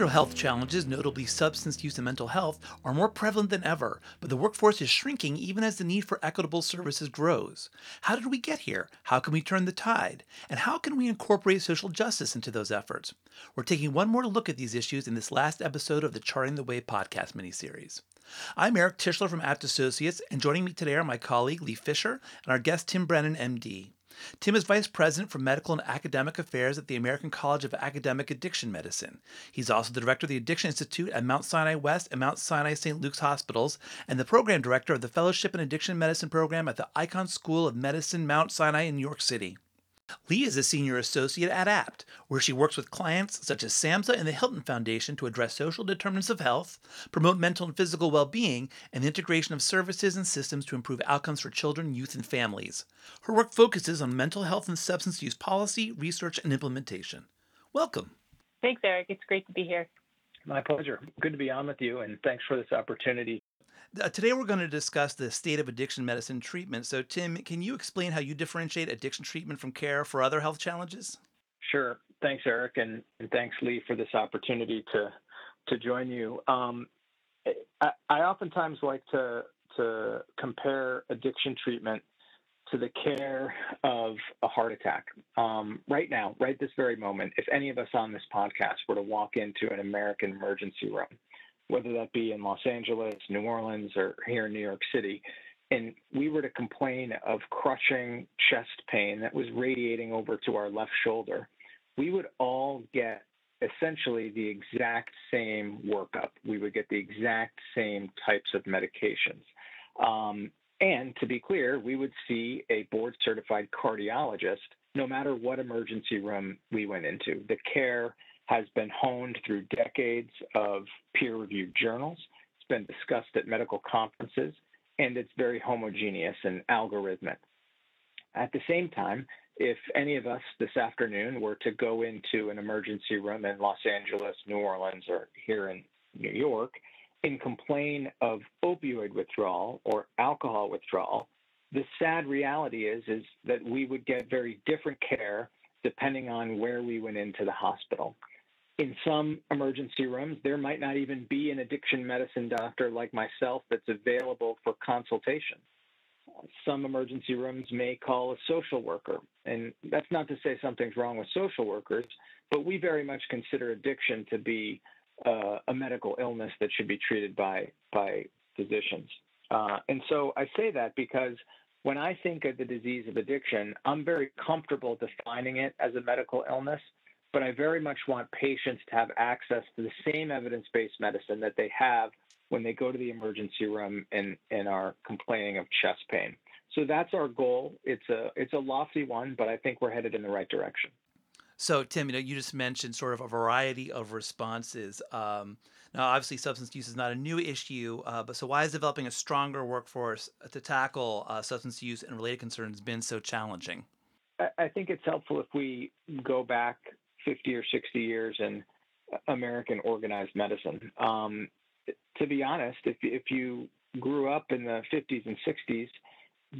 Behavioral health challenges, notably substance use and mental health, are more prevalent than ever, but the workforce is shrinking even as the need for equitable services grows. How did we get here? How can we turn the tide? And how can we incorporate social justice into those efforts? We're taking one more look at these issues in this last episode of the Charting the Way podcast miniseries. I'm Eric Tischler from Abt Associates, and joining me today are my colleague Lee Fisher and our guest Tim Brennan, MD. Tim is Vice President for Medical and Academic Affairs at the American College of Academic Addiction Medicine. He's also the Director of the Addiction Institute at Mount Sinai West and Mount Sinai St. Luke's Hospitals, and the Program Director of the Fellowship in Addiction Medicine Program at the Icahn School of Medicine, Mount Sinai in New York City. Lee is a senior associate at Abt, where she works with clients such as SAMHSA and the Hilton Foundation to address social determinants of health, promote mental and physical well being, and the integration of services and systems to improve outcomes for children, youth, and families. Her work focuses on mental health and substance use policy, research, and implementation. Welcome. Thanks, Eric. It's great to be here. My pleasure. Good to be on with you, and thanks for this opportunity today, we're going to discuss the state of addiction medicine treatment. So, Tim, can you explain how you differentiate addiction treatment from care for other health challenges? Sure. Thanks, Eric, and, and thanks, Lee, for this opportunity to to join you. Um, I, I oftentimes like to to compare addiction treatment to the care of a heart attack. Um, right now, right this very moment, if any of us on this podcast were to walk into an American emergency room whether that be in Los Angeles, New Orleans, or here in New York City, and we were to complain of crushing chest pain that was radiating over to our left shoulder, we would all get essentially the exact same workup. We would get the exact same types of medications. Um, and to be clear, we would see a board certified cardiologist no matter what emergency room we went into. The care has been honed through decades of peer reviewed journals. It's been discussed at medical conferences, and it's very homogeneous and algorithmic. At the same time, if any of us this afternoon were to go into an emergency room in Los Angeles, New Orleans, or here in New York and complain of opioid withdrawal or alcohol withdrawal, the sad reality is, is that we would get very different care depending on where we went into the hospital in some emergency rooms, there might not even be an addiction medicine doctor like myself that's available for consultation. Some emergency rooms may call a social worker, and that's not to say something's wrong with social workers, but we very much consider addiction to be uh, a medical illness that should be treated by by physicians. Uh, and so I say that because when I think of the disease of addiction, I'm very comfortable defining it as a medical illness but I very much want patients to have access to the same evidence based medicine that they have when they go to the emergency room and, and are complaining of chest pain. So that's our goal. It's a it's a lofty one, but I think we're headed in the right direction. So Tim, you know, you just mentioned sort of a variety of responses. Um, now, obviously, substance use is not a new issue, uh, but so why is developing a stronger workforce to tackle uh, substance use and related concerns been so challenging? I think it's helpful if we go back 50 or 60 years in American organized medicine. Um, to be honest, if, if you grew up in the 50s and 60s,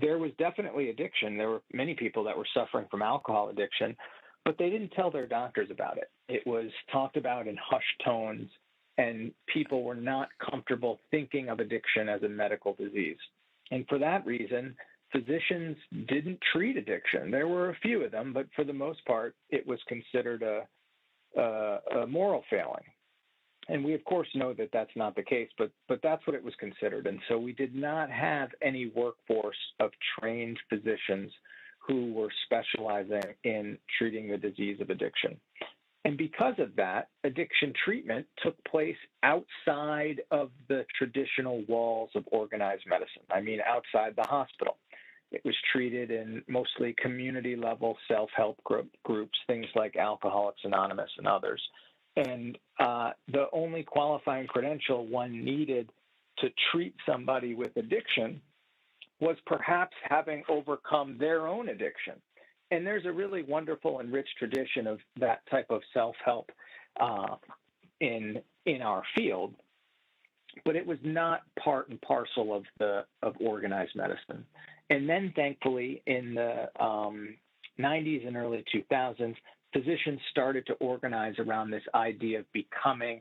there was definitely addiction. There were many people that were suffering from alcohol addiction, but they didn't tell their doctors about it. It was talked about in hushed tones, and people were not comfortable thinking of addiction as a medical disease. And for that reason, physicians didn't treat addiction. There were a few of them, but for the most part, it was considered a, a, a moral failing. And we, of course, know that that's not the case, but but that's what it was considered. And so we did not have any workforce of trained physicians who were specializing in treating the disease of addiction. And because of that, addiction treatment took place outside of the traditional walls of organized medicine. I mean, outside the hospital. It was treated in mostly community level self help group, groups, things like Alcoholics Anonymous and others. And uh, the only qualifying credential one needed to treat somebody with addiction was perhaps having overcome their own addiction. And there's a really wonderful and rich tradition of that type of self help uh, in in our field, but it was not part and parcel of the of organized medicine. And then, thankfully, in the um, 90s and early 2000s, physicians started to organize around this idea of becoming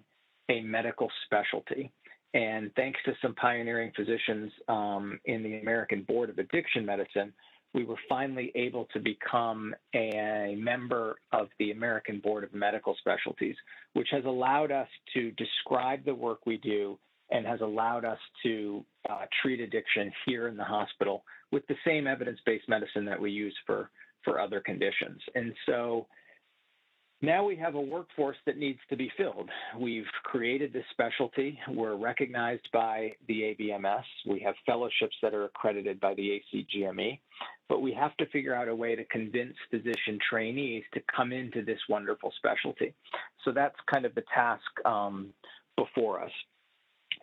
a medical specialty. And thanks to some pioneering physicians um, in the American Board of Addiction Medicine, we were finally able to become a member of the American Board of Medical Specialties, which has allowed us to describe the work we do and has allowed us to uh, treat addiction here in the hospital with the same evidence-based medicine that we use for for other conditions. And so now we have a workforce that needs to be filled. We've created this specialty. We're recognized by the ABMS. We have fellowships that are accredited by the ACGME, but we have to figure out a way to convince physician trainees to come into this wonderful specialty. So that's kind of the task um, before us.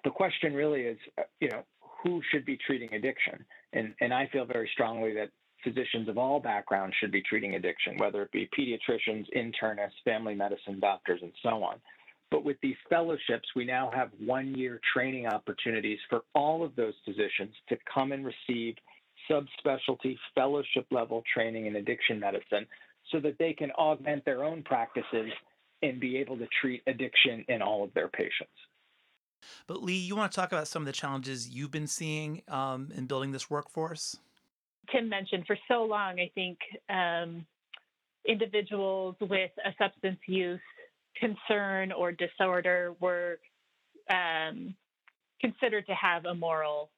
The question really is, uh, you know, who should be treating addiction? And, and I feel very strongly that physicians of all backgrounds should be treating addiction, whether it be pediatricians, internists, family medicine doctors, and so on. But with these fellowships, we now have one year training opportunities for all of those physicians to come and receive subspecialty fellowship level training in addiction medicine so that they can augment their own practices and be able to treat addiction in all of their patients. But Lee, you want to talk about some of the challenges you've been seeing um, in building this workforce? Tim mentioned for so long, I think um, individuals with a substance use concern or disorder were um, considered to have a moral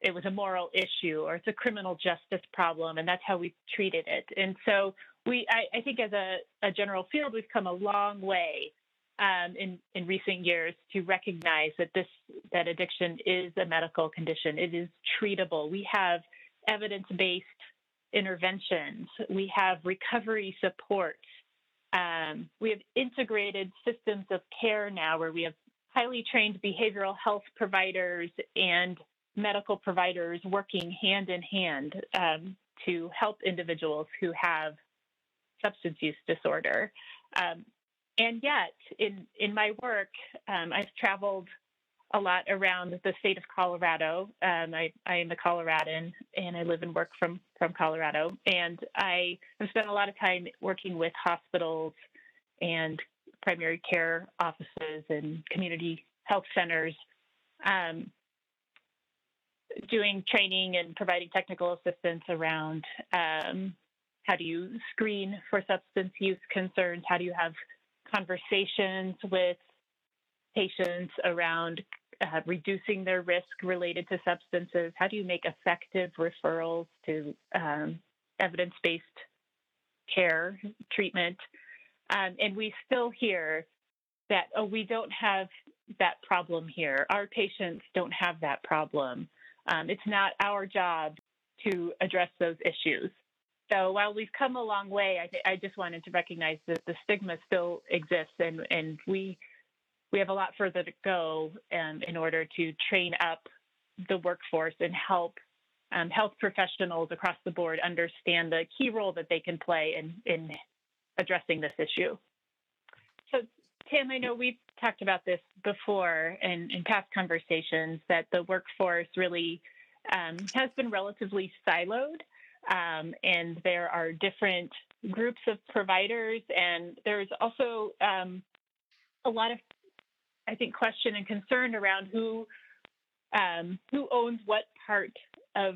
it was a moral issue or it's a criminal justice problem and that's how we treated it and so we i, I think as a, a, general field we've come a long way um, in in recent years to recognize that this that addiction is a medical condition. It is treatable. We have evidence-based interventions. We have recovery support. Um, we have integrated systems of care now where we have highly trained behavioral health providers and medical providers working hand in hand um, to help individuals who have substance use disorder. Um, and yet, in, in my work, um, I've traveled a lot around the state of Colorado. Um, I, I, am a Coloradan and I live and work from, from Colorado. And I have spent a lot of time working with hospitals and primary care offices and community health centers um, doing training and providing technical assistance around um, how do you screen for substance use concerns? How do you have conversations with patients around uh, reducing their risk related to substances? How do you make effective referrals to um, evidence based care, treatment? Um, and we still hear that, oh, we don't have that problem here. Our patients don't have that problem. Um, it's not our job to address those issues. So while we've come a long way, I, th- I just wanted to recognize that the stigma still exists, and, and we we have a lot further to go um, in order to train up the workforce and help um, health professionals across the board understand the key role that they can play in, in addressing this issue. So Tim, I know we've talked about this before in, in past conversations that the workforce really um, has been relatively siloed, um, and there are different groups of providers, and there's also um, a lot of, I think, question and concern around who um, who owns what part of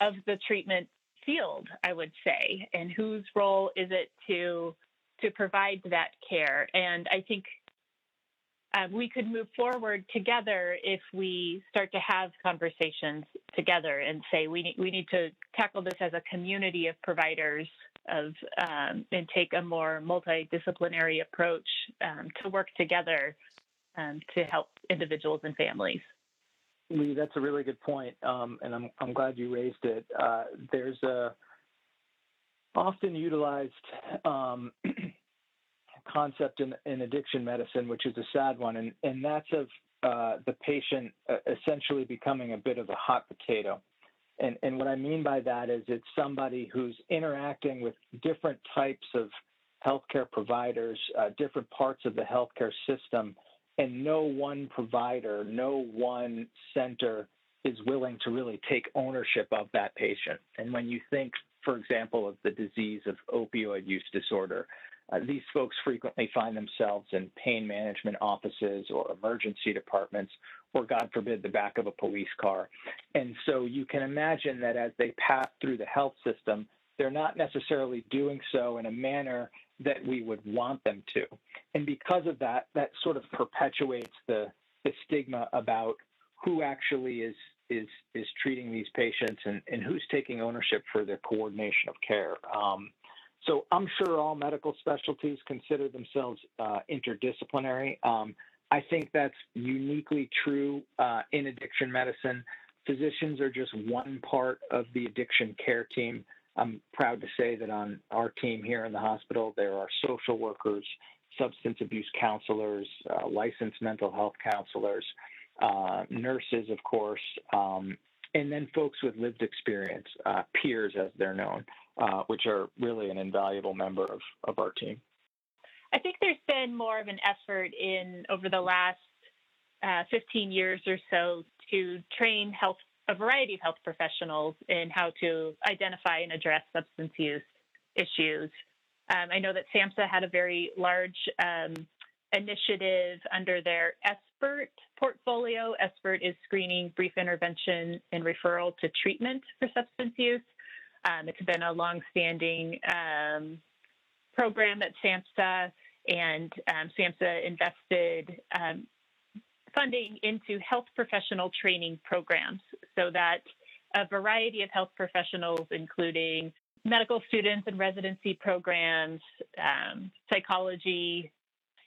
of the treatment field, I would say, and whose role is it to to provide that care. And I think um, we could move forward together if we start to have conversations together and say we need we need to tackle this as a community of providers of um, and take a more multidisciplinary approach um, to work together um, to help individuals and families. Lee, that's a really good point, um, and I'm I'm glad you raised it. Uh, there's a often utilized um, concept in, in, addiction medicine, which is a sad one, and, and that's of uh, the patient uh, essentially becoming a bit of a hot potato. And, and what I mean by that is it's somebody who's interacting with different types of healthcare providers, uh, different parts of the healthcare system, and no one provider, no one center is willing to really take ownership of that patient. And when you think for example, of the disease of opioid use disorder. Uh, these folks frequently find themselves in pain management offices or emergency departments, or God forbid, the back of a police car. And so you can imagine that as they pass through the health system, they're not necessarily doing so in a manner that we would want them to. And because of that, that sort of perpetuates the, the stigma about who actually is is is treating these patients and, and who's taking ownership for their coordination of care. Um, so I'm sure all medical specialties consider themselves uh, interdisciplinary. Um, I think that's uniquely true uh, in addiction medicine. Physicians are just one part of the addiction care team. I'm proud to say that on our team here in the hospital, there are social workers, substance abuse counselors, uh, licensed mental health counselors, uh, nurses, of course, um, and then folks with lived experience, uh, peers as they're known, uh, which are really an invaluable member of, of our team. I think there's been more of an effort in over the last uh, 15 years or so to train health a variety of health professionals in how to identify and address substance use issues. Um, I know that SAMHSA had a very large um, initiative under their SBIRT portfolio. SBIRT is screening, brief intervention, and referral to treatment for substance use. Um, it's been a longstanding um, program at SAMHSA, and um, SAMHSA invested um, funding into health professional training programs so that a variety of health professionals, including medical students and residency programs, um, psychology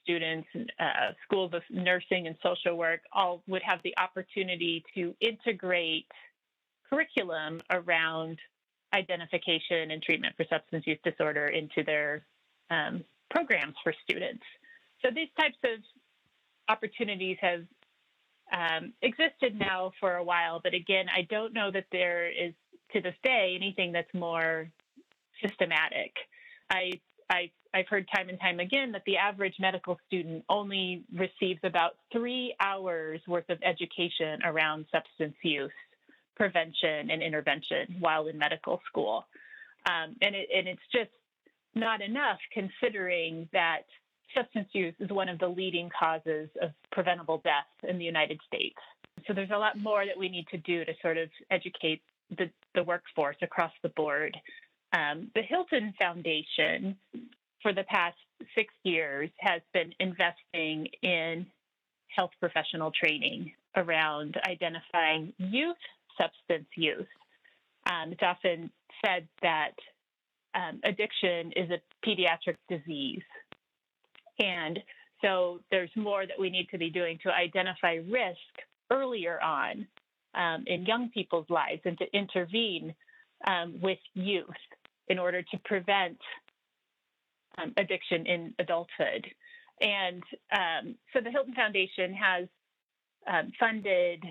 students, uh, schools of nursing and social work, all would have the opportunity to integrate curriculum around identification and treatment for substance use disorder into their um, programs for students. So these types of opportunities have um, existed now for a while, but again, I don't know that there is to this day anything that's more systematic. I, I I've heard time and time again that the average medical student only receives about three hours worth of education around substance use prevention and intervention while in medical school. Um, and, it, and it's just not enough considering that substance use is one of the leading causes of preventable death in the United States. So there's a lot more that we need to do to sort of educate the, the workforce across the board. Um, the Hilton Foundation, for the past six years, has been investing in health professional training around identifying youth substance use. Um, it's often said that um, addiction is a pediatric disease. And so there's more that we need to be doing to identify risk earlier on um, in young people's lives and to intervene um, with youth in order to prevent um, addiction in adulthood. And um, so the Hilton Foundation has um, funded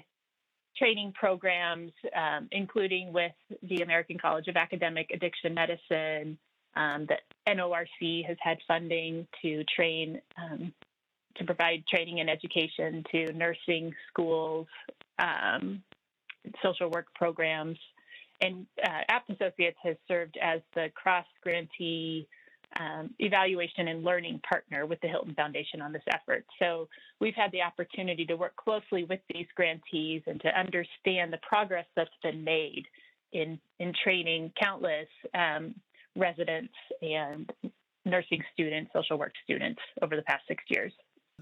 training programs, um, including with the American College of Academic Addiction Medicine. Um, the NORC has had funding to train, um, to provide training and education to nursing schools, social work programs. And uh, Abt Associates has served as the cross grantee um, evaluation and learning partner with the Hilton Foundation on this effort. So we've had the opportunity to work closely with these grantees and to understand the progress that's been made in, in training countless um, residents and nursing students, social work students over the past six years.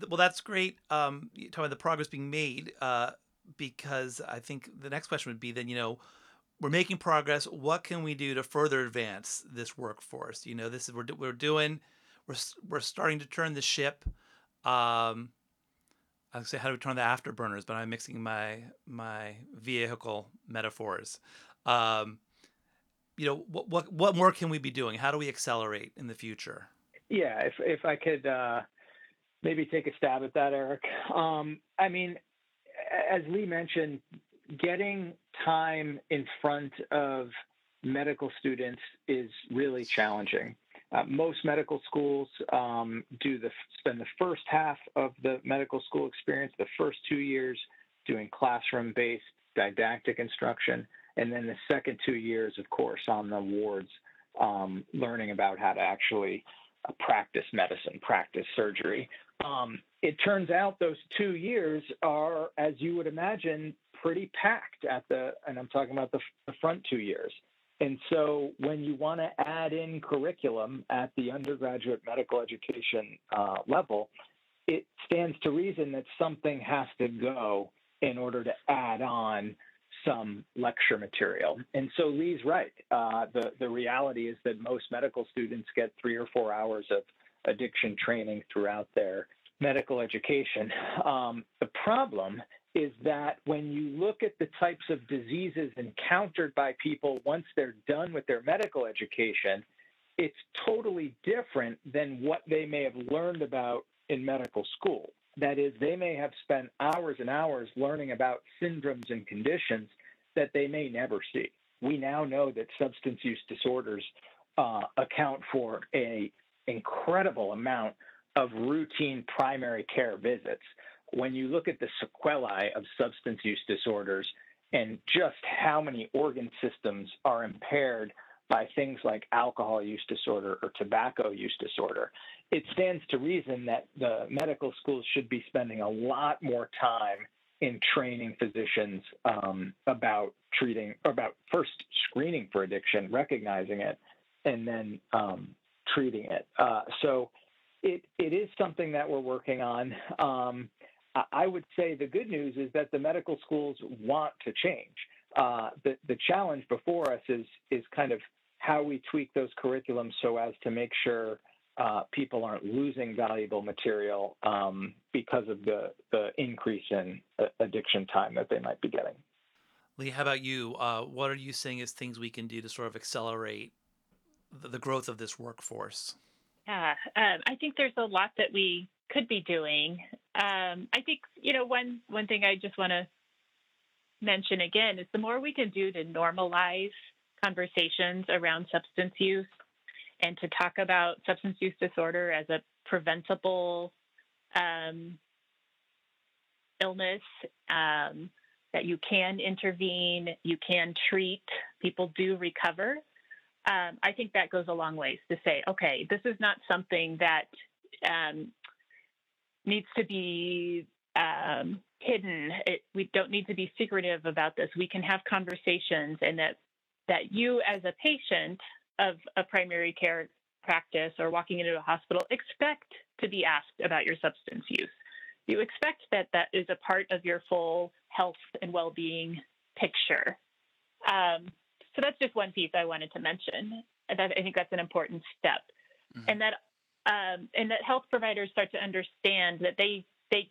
Well, that's great. Um, talking about the progress being made, uh, because I think the next question would be then, you know, we're making progress. What can we do to further advance this workforce? You know, this is we're we're doing. We're we're starting to turn the ship. Um, I say how do we turn the afterburners, but I'm mixing my my vehicle metaphors. Um, you know, what what what more can we be doing? How do we accelerate in the future? Yeah, if if I could uh, maybe take a stab at that, Eric. Um, I mean, as Lee mentioned, getting time in front of medical students is really challenging. Uh, most medical schools um, do the spend the first half of the medical school experience, the first two years, doing classroom-based didactic instruction, And then the second two years, of course, on the wards, um, learning about how to actually uh, practice medicine, practice surgery. Um, it turns out those two years are, as you would imagine, pretty packed at the, and I'm talking about the, the front two years. And so when you want to add in curriculum at the undergraduate medical education uh, level, it stands to reason that something has to go in order to add on some lecture material. And so Lee's right. Uh, the, the reality is that most medical students get three or four hours of addiction training throughout their medical education. Um, the problem is that when you look at the types of diseases encountered by people once they're done with their medical education, it's totally different than what they may have learned about in medical school. That is, they may have spent hours and hours learning about syndromes and conditions that they may never see. We now know that substance use disorders uh, account for a incredible amount of routine primary care visits. When you look at the sequelae of substance use disorders and just how many organ systems are impaired by things like alcohol use disorder or tobacco use disorder, it stands to reason that the medical schools should be spending a lot more time in training physicians um, about treating, about first screening for addiction, recognizing it, and then um, treating it. Uh, so it, it is something that we're working on. Um, I would say the good news is that the medical schools want to change. Uh, the, the challenge before us is, is kind of how we tweak those curriculums so as to make sure uh, people aren't losing valuable material um, because of the, the increase in uh, addiction time that they might be getting. Lee, how about you? Uh, what are you seeing as things we can do to sort of accelerate the, the growth of this workforce? Yeah, um, I think there's a lot that we could be doing. Um, I think you know one one thing I just want to mention again is the more we can do to normalize conversations around substance use and to talk about substance use disorder as a preventable um, illness um, that you can intervene, you can treat, people do recover. Um, I think that goes a long ways to say, okay, this is not something that um, needs to be um, hidden. It, we don't need to be secretive about this. We can have conversations, and that that you, as a patient, of a primary care practice or walking into a hospital expect to be asked about your substance use. You expect that that is a part of your full health and well being picture. Um, so that's just one piece I wanted to mention. That I think that's an important step, mm-hmm. and that um, and that health providers start to understand that they they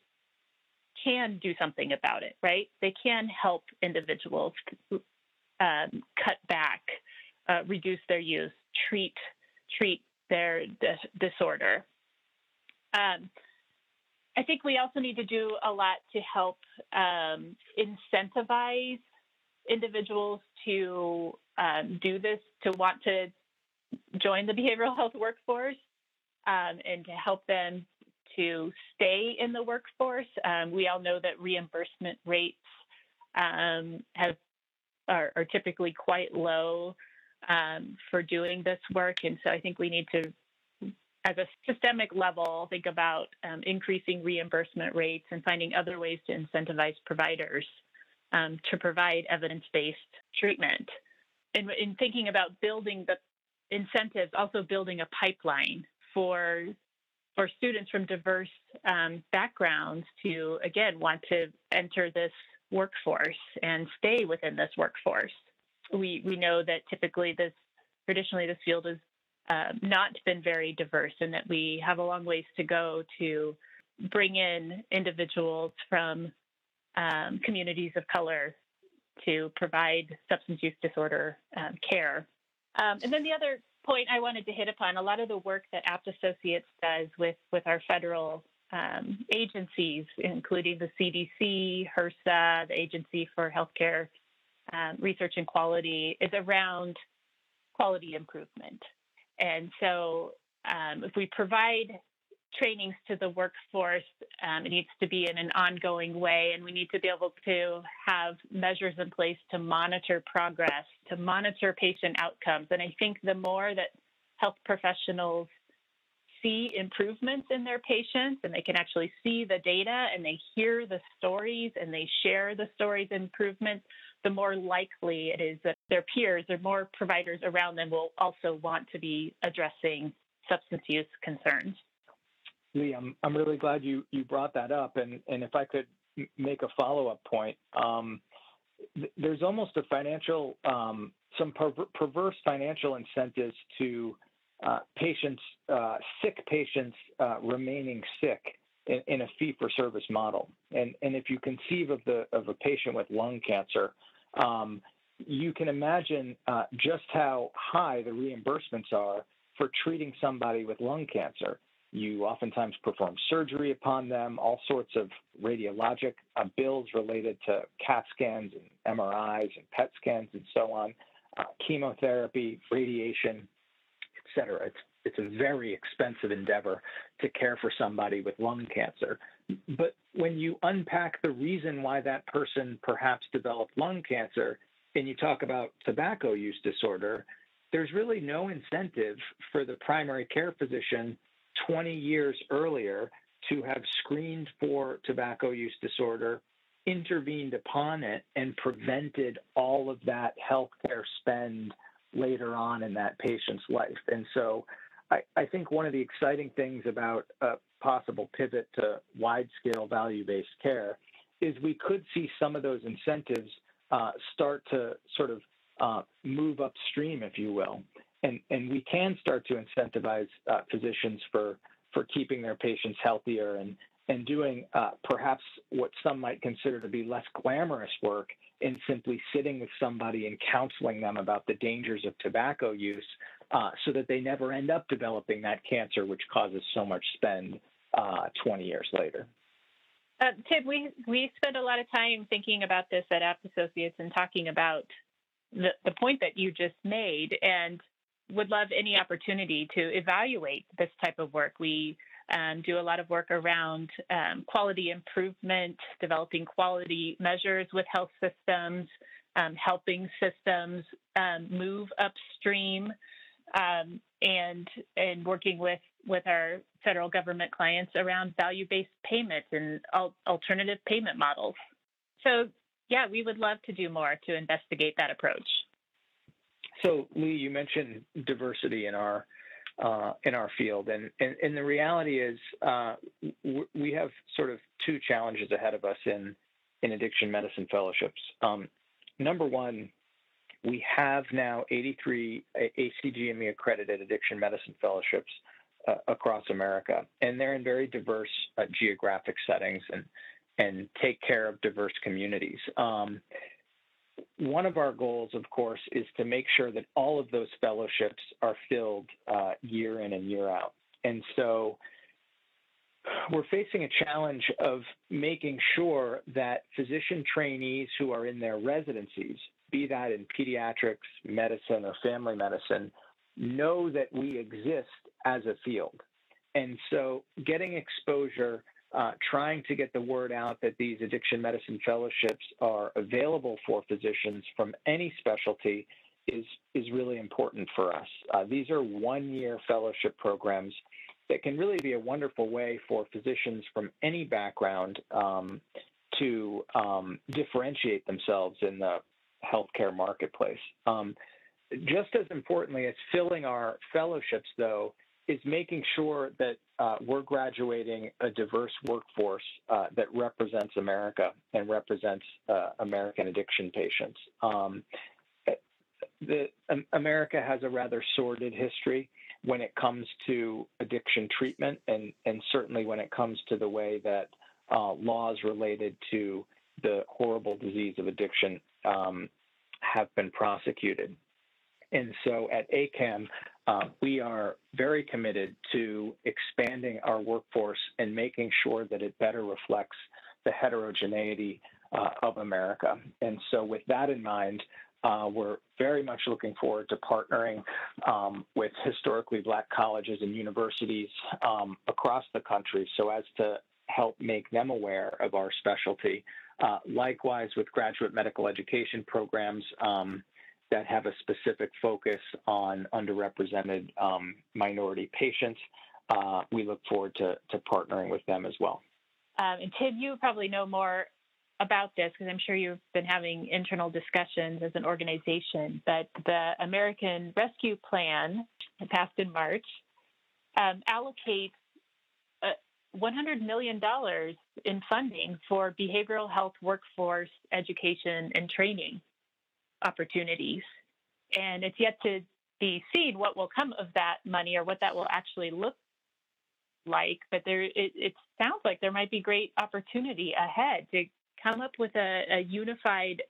can do something about it, right? They can help individuals um, cut back uh, reduce their use, treat treat their dis- disorder. Um, I think we also need to do a lot to help um, incentivize individuals to um, do this, to want to join the behavioral health workforce, um, and to help them to stay in the workforce. Um, we all know that reimbursement rates um, have are, are, typically quite low um, for doing this work. And so I think we need to, as a systemic level, think about um, increasing reimbursement rates and finding other ways to incentivize providers um, to provide evidence based treatment. And in thinking about building the incentives, also building a pipeline for for students from diverse um, backgrounds to again want to enter this workforce and stay within this workforce we we know that typically this traditionally this field has uh, not been very diverse, and that we have a long ways to go to bring in individuals from um, communities of color to provide substance use disorder um, care. Um, and then the other point I wanted to hit upon a lot of the work that Abt Associates does with, with our federal um, agencies, including the CDC, HRSA, the Agency for Healthcare um, research and quality is around quality improvement. And so, um, if we provide trainings to the workforce. Um, it needs to be in an ongoing way, and we need to be able to have measures in place to monitor progress, to monitor patient outcomes. And I think the more that health professionals see improvements in their patients and they can actually see the data and they hear the stories and they share the stories improvements, the more likely it is that their peers or more providers around them will also want to be addressing substance use concerns. Lee, I'm, I'm really glad you, you brought that up. And, and if I could make a follow up point, um, th- there's almost a financial, um, some per- perverse financial incentives to uh, patients, uh, sick patients uh, remaining sick in, in a fee for service model. And, and if you conceive of, the, of a patient with lung cancer, um, you can imagine uh, just how high the reimbursements are for treating somebody with lung cancer. You oftentimes perform surgery upon them, all sorts of radiologic uh, bills related to CAT scans and MRIs and PET scans and so on, uh, chemotherapy, radiation, et cetera. It's, it's a very expensive endeavor to care for somebody with lung cancer. But when you unpack the reason why that person perhaps developed lung cancer, and you talk about tobacco use disorder, there's really no incentive for the primary care physician 20 years earlier to have screened for tobacco use disorder, intervened upon it, and prevented all of that healthcare spend later on in that patient's life. And so I, I think one of the exciting things about a possible pivot to wide scale value based care is we could see some of those incentives uh, start to sort of uh, move upstream, if you will and, and we can start to incentivize uh, physicians for, for keeping their patients healthier and, and doing uh, perhaps what some might consider to be less glamorous work in simply sitting with somebody and counseling them about the dangers of tobacco use uh, so that they never end up developing that cancer, which causes so much spend uh, 20 years later. Uh, we, we spend a lot of time thinking about this at Abt Associates and talking about the, the point that you just made. And would love any opportunity to evaluate this type of work. We um, do a lot of work around um, quality improvement, developing quality measures with health systems, um, helping systems um, move upstream, um, and and working with with our federal government clients around value-based payments and al- alternative payment models. So yeah, we would love to do more to investigate that approach. So, Lee, you mentioned diversity in our uh, in our field, and, and, and the reality is uh, we have sort of two challenges ahead of us in in addiction medicine fellowships. Um, number one, we have now 83 ACGME accredited addiction medicine fellowships uh, across America, and they're in very diverse uh, geographic settings and and take care of diverse communities. Um, one of our goals, of course, is to make sure that all of those fellowships are filled uh, year in and year out. And so we're facing a challenge of making sure that physician trainees who are in their residencies, be that in pediatrics, medicine, or family medicine, know that we exist as a field. And so getting exposure uh, trying to get the word out that these addiction medicine fellowships are available for physicians from any specialty is, is really important for us. Uh, these are one year fellowship programs that can really be a wonderful way for physicians from any background um, to um, differentiate themselves in the healthcare marketplace. Um, just as importantly as filling our fellowships, though, is making sure that uh, we're graduating a diverse workforce uh, that represents America and represents uh, American addiction patients. Um, the, um, America has a rather sordid history when it comes to addiction treatment, and, and certainly when it comes to the way that uh, laws related to the horrible disease of addiction um, have been prosecuted. And so at ACAM, we are very committed to expanding our workforce and making sure that it better reflects the heterogeneity uh, of America. And so, with that in mind, Uh, we're very much looking forward to partnering um, with historically black colleges and universities um, across the country so as to help make them aware of our specialty. Uh, likewise, with graduate medical education programs um, that have a specific focus on underrepresented um, minority patients, uh, we look forward to, to partnering with them as well. Um, and Tim, you probably know more about this because I'm sure you've been having internal discussions as an organization. But the American Rescue Plan, passed in March, um, allocates uh, $100 million in funding for behavioral health workforce education and training opportunities. And it's yet to be seen what will come of that money or what that will actually look like. But there, it, it sounds like there might be great opportunity ahead to come up with a, a unified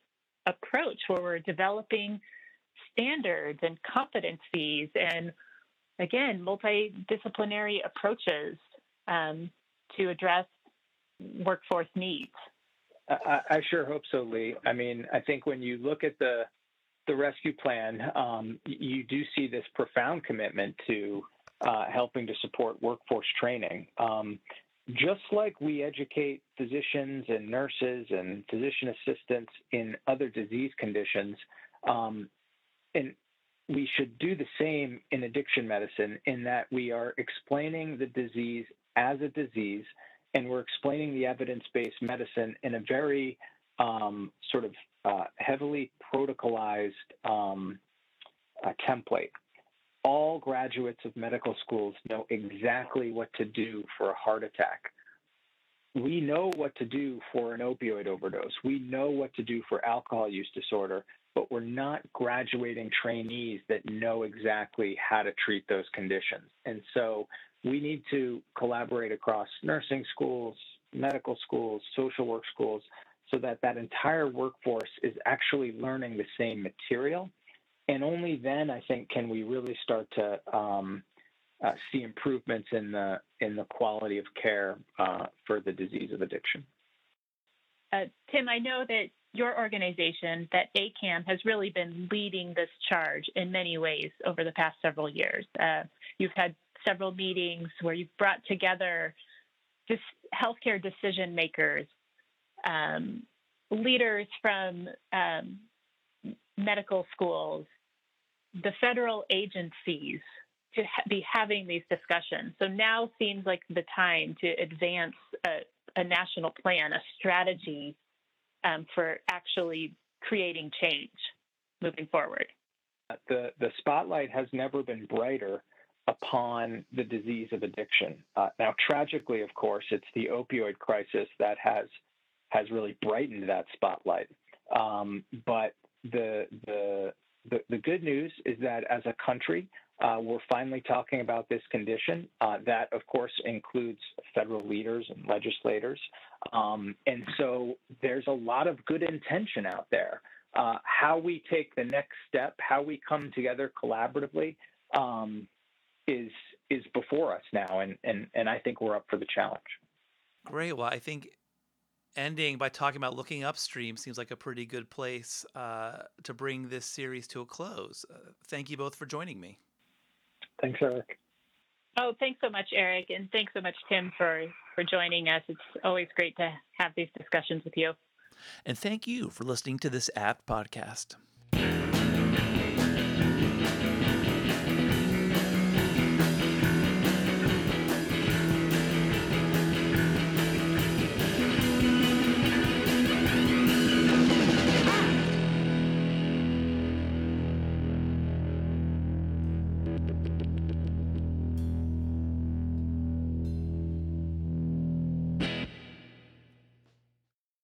approach where we're developing standards and competencies and again multidisciplinary approaches um, to address workforce needs. I, I, sure hope so, Lee. I mean, I think when you look at the the rescue plan, um, you do see this profound commitment to uh, helping to support workforce training. Um, just like we educate physicians and nurses and physician assistants in other disease conditions, um, and we should do the same in addiction medicine in that we are explaining the disease as a disease and we're explaining the evidence-based medicine in a very um, sort of uh, heavily protocolized um, uh, template all graduates of medical schools know exactly what to do for a heart attack. We know what to do for an opioid overdose. We know what to do for alcohol use disorder, but we're not graduating trainees that know exactly how to treat those conditions. And so we need to collaborate across nursing schools, medical schools, social work schools, so that that entire workforce is actually learning the same material and only then I think can we really start to um, uh, see improvements in the in the quality of care uh, for the disease of addiction. Uh, Tim, I know that your organization, that ACAM, has really been leading this charge in many ways over the past several years. Uh, you've had several meetings where you've brought together just healthcare decision makers, um, leaders from um, medical schools, the federal agencies to ha- be having these discussions. So now seems like the time to advance a, a national plan, a strategy um, for actually creating change moving forward. The, the spotlight has never been brighter upon the disease of addiction. Uh, now, tragically, of course, it's the opioid crisis that has has really brightened that spotlight. Um, but the the the, the good news is that as a country, uh, we're finally talking about this condition. Uh, that, of course, includes federal leaders and legislators. Um, and so there's a lot of good intention out there. Uh, how we take the next step, how we come together collaboratively, um, is is before us now, and, and and I think we're up for the challenge. Great. Well, I think ending by talking about looking upstream seems like a pretty good place uh, to bring this series to a close. Uh, thank you both for joining me. Thanks, Eric. Oh, thanks so much, Eric, and thanks so much, Tim, for for joining us. It's always great to have these discussions with you. And thank you for listening to this Abt podcast.